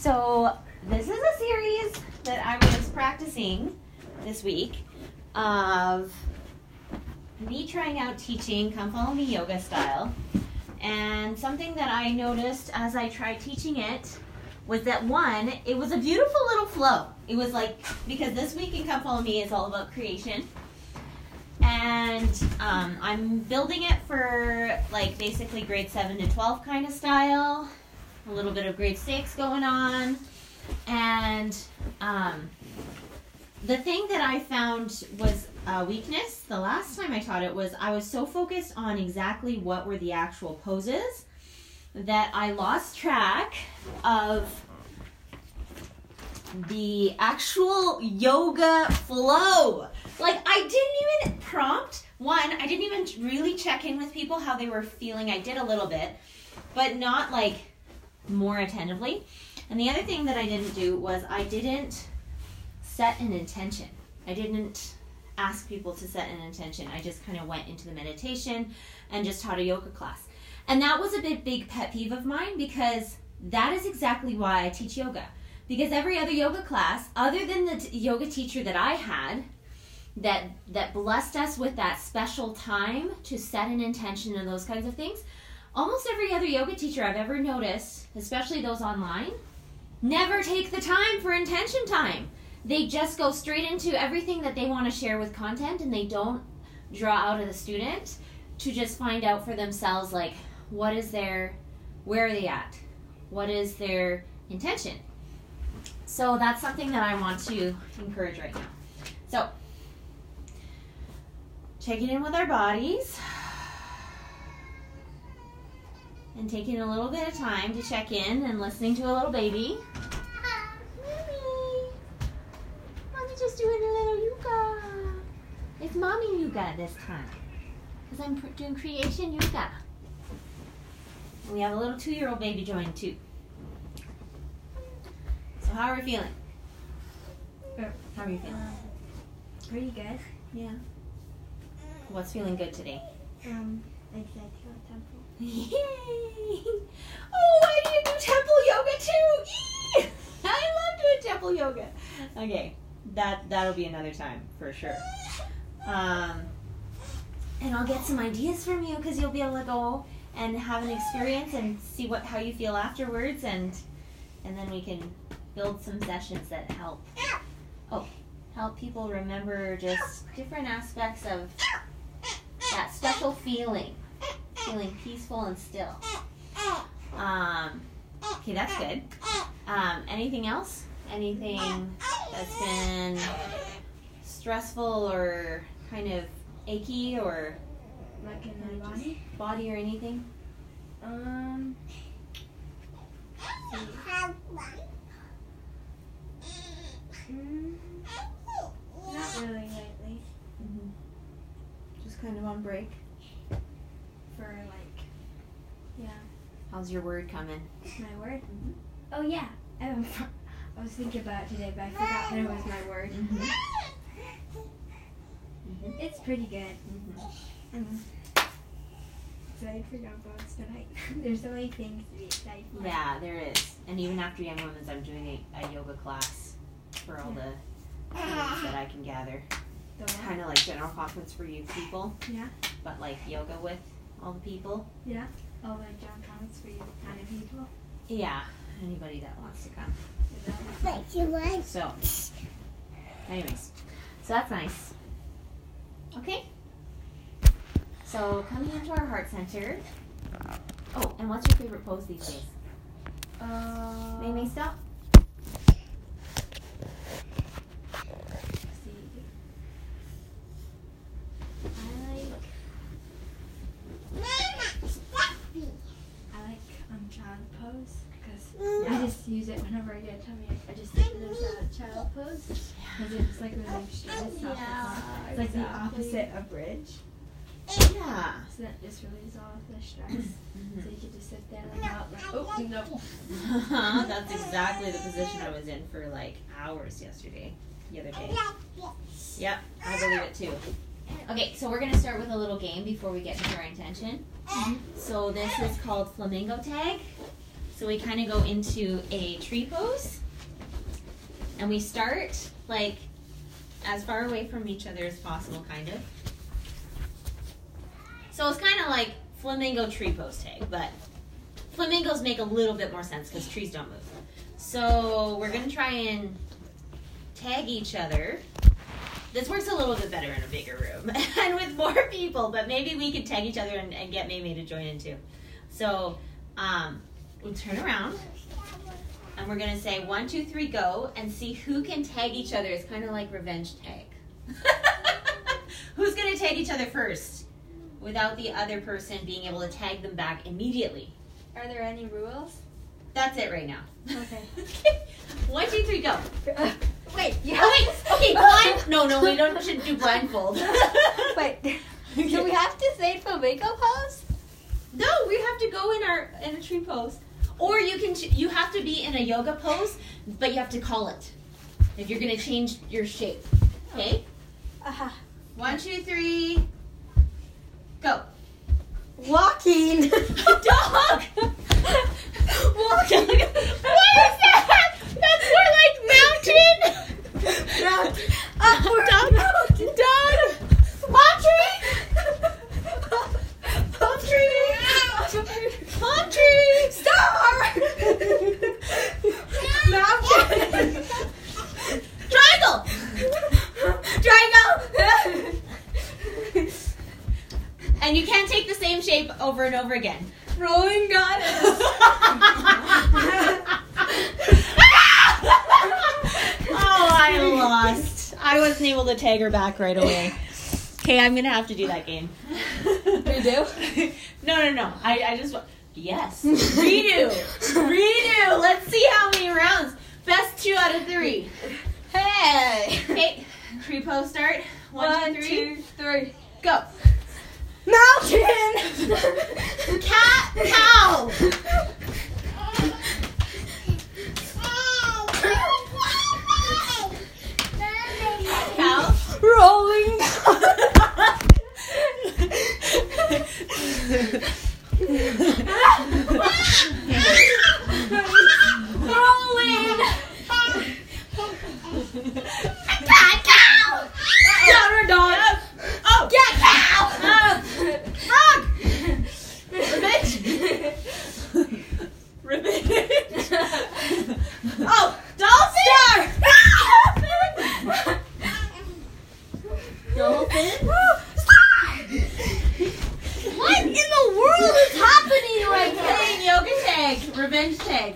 So this is a series that I was practicing this week of me trying out teaching Come Follow Me yoga style. And something that I noticed as I tried teaching it was that one, it was a beautiful little flow. It was like, because this week in Come Follow Me is all about creation. And um, I'm building it for like basically grade 7 to 12 kind of style, a little bit of grade 6 going on. And um, the thing that I found was a weakness the last time I taught it was I was so focused on exactly what were the actual poses that I lost track of the actual yoga flow. Like I didn't even prompt one, I didn't even really check in with people how they were feeling. I did a little bit, but not like more attentively. And the other thing that I didn't do was I didn't set an intention. I didn't ask people to set an intention. I just kind of went into the meditation and just taught a yoga class. And that was a big, big pet peeve of mine because that is exactly why I teach yoga. Because every other yoga class, other than the t- yoga teacher that I had, that that blessed us with that special time to set an intention and those kinds of things, almost every other yoga teacher I've ever noticed, especially those online, never take the time for intention time. They just go straight into everything that they want to share with content and they don't draw out of the student to just find out for themselves like what is their where are they at? What is their intention? So that's something that I want to encourage right now. So checking in with our bodies and taking a little bit of time to check in and listening to a little baby. Mommy, mommy just doing a little yoga. It's mommy yoga this time because I'm pr- doing creation yoga. And we have a little two-year-old baby joined too. So how are we feeling? How are you feeling? Pretty good. Yeah. What's feeling good today? Um, excited about temple. Yay! Oh, I need to do temple yoga too. I love doing temple yoga. Okay, that that'll be another time for sure. Um, and I'll get some ideas from you because you'll be able to go and have an experience and see what how you feel afterwards, and and then we can build some sessions that help. Oh, help people remember just different aspects of that special feeling feeling peaceful and still. Um, okay, that's good. Um, anything else? Anything that's been stressful or kind of achy or Like in my body. body or anything? Um. Mm, not really lately. Mm-hmm. Just kind of on break. For like, yeah, How's your word coming? my word. Oh yeah, um, I was thinking about it today, but I forgot that it was my word. Mm-hmm. It's pretty good. Mm-hmm. I'm excited for young boys tonight. There's so many things to be excited for. Yeah, there is. And even after Young Women's, I'm doing a, a yoga class for all the students that I can gather. Kind of like general conference for youth people, Yeah, but like yoga with all the people. yeah. Oh, like John Thomas for you kind of people. Yeah, anybody that wants to come. Is that- So, anyways, so that's nice. Okay. So coming into our heart center. Oh, and what's your favorite pose these days? Uh, May May stop. see. I like I like um child pose because I just use it whenever I get a tummy. ache. I just sit in a child- pose because it's like really stress off the. It's like the opposite of bridge, Yeah. so that just relieves all of the stress. Mhm. So you can just sit there like out like oh no. That's exactly the position I was in for like hours yesterday, the other day. Yep, I believe it too. Okay, so we're gonna start with a little game before we get into our intention. So this is called flamingo tag. So we kind of go into a tree pose. And we start like as far away from each other as possible, kind of. So it's kind of like flamingo tree pose tag, but flamingos make a little bit more sense because trees don't move. So we're gonna try and tag each other. This works a little bit better in a bigger room and with more people, but maybe we could tag each other and, and get Maymay to join in too. So um, we'll turn around and we're gonna say one, two, three, go, and see who can tag each other. It's kind of like revenge tag. Who's gonna tag each other first without the other person being able to tag them back immediately? Are there any rules? That's it right now. Okay. One, two, three, go. Wait, you Oh wait, okay, blind. No, no, we don't should do blindfold. Wait, do we have to say flamingo pose? No, we have to go in our in a tree pose, or you can you have to be in a yoga pose, but you have to call it if you're gonna change your shape. Okay. Uh-huh. One, two, three, go. Walking. Dog. Walking. what is that? That's more like mountain. Round. Dog. Dog. Palm tree. Palm tree. Palm tree. Star. Mountain. Triangle. Triangle. And you can't take the same shape over and over again. Rolling goddess. oh, I lost. I wasn't able to tag her back right away. Okay, I'm gonna have to do that game. Redo? No, no, no. I, I just. Yes. Redo. Redo. Let's see how many rounds. Best two out of three. Hey. Okay. Tree pose start. One, two, three. two, three. Go. Mountain. Cat. Cow. Cow. Rolling. Rolling. Cat. Cow. Counter dog. Oh. Cat. Cow. Frog. Ribbit. Ribbit. oh, dolphin. Dolphin. what in the world is happening right now? Playing yoga tag, revenge tag.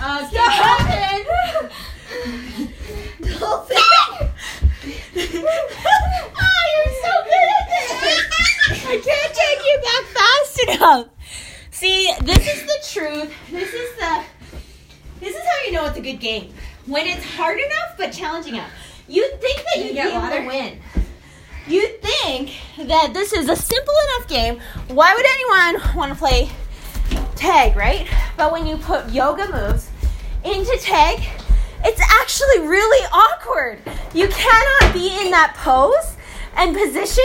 Uh, dolphin. Dolphin. oh, you're so good at this. I can't take you back fast enough. See, this is the truth. This is the. This is how you know it's a good game. When it's hard enough but challenging enough. You think that You you'd get water? to win. You think that this is a simple enough game. Why would anyone want to play tag, right? But when you put yoga moves into tag, it's actually really awkward. You cannot be in that pose and position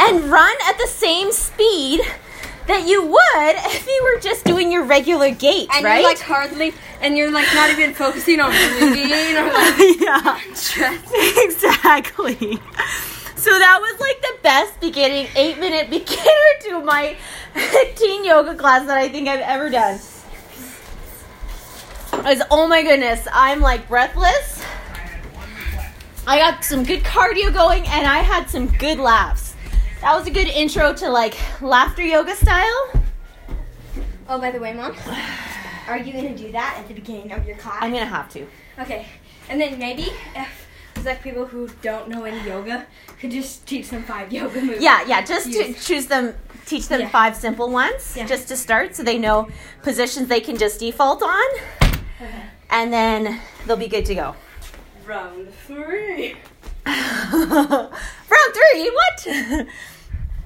and run at the same speed that you would if you were just doing your regular gait, And right? you're like hardly, and you're like not even focusing on breathing or like yeah. Exactly. So that was like the best beginning eight minute beginner to my teen yoga class that I think I've ever done. Was oh my goodness, I'm like breathless. I got some good cardio going and I had some good laughs. That was a good intro to like laughter yoga style. Oh, by the way, mom, are you gonna do that at the beginning of your class? I'm gonna have to. Okay, and then maybe if there's like people who don't know any yoga, could just teach them five yoga moves. Yeah, yeah, just to choose them, teach them Yeah. five simple ones Yeah. just to start so they know positions they can just default on Okay. and then they'll be good to go. Round three. Round three, what?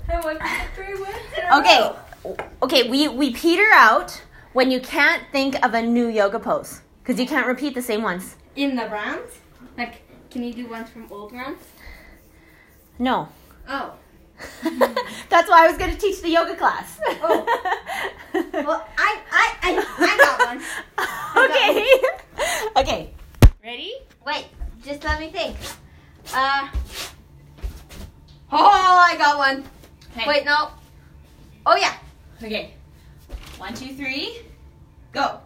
I went three wins okay, row. okay, we, we peter out when you can't think of a new yoga pose because you can't repeat the same ones. In the rounds, like, can you do ones from old rounds? No. Oh. That's why I was going to teach the yoga class. Oh. Well, I, I, I, I got one. Okay. okay. Ready? Wait, just let me think. Uh. Oh, I got one. Okay. Wait, no. Oh yeah. Okay. One, two, three. Go.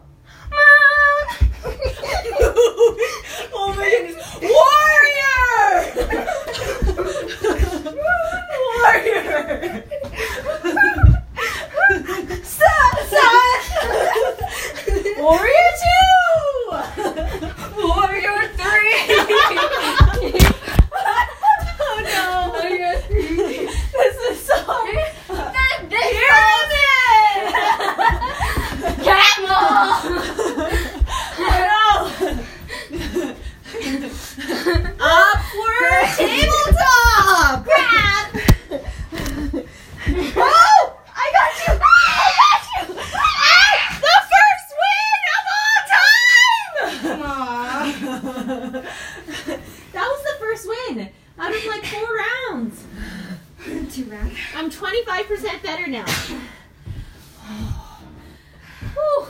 oh my goodness. Warrior! Warrior! Stop! Stop! Warrior two! Warrior three. oh no! Warrior three. This is so. Pyramid! Upward tabletop! Grab! Oh! I got you! I got you! Ah! The first win of all time! that was the first win out of like four rounds. Two rounds. I'm 25% better now. Whew.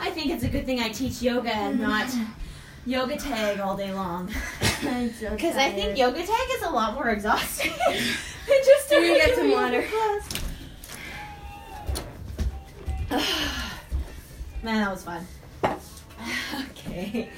I think it's a good thing I teach yoga and not yoga tag all day long. I'm so Because I think yoga tag is a lot more exhausting than just a get some water? class. Man, that was fun. Okay.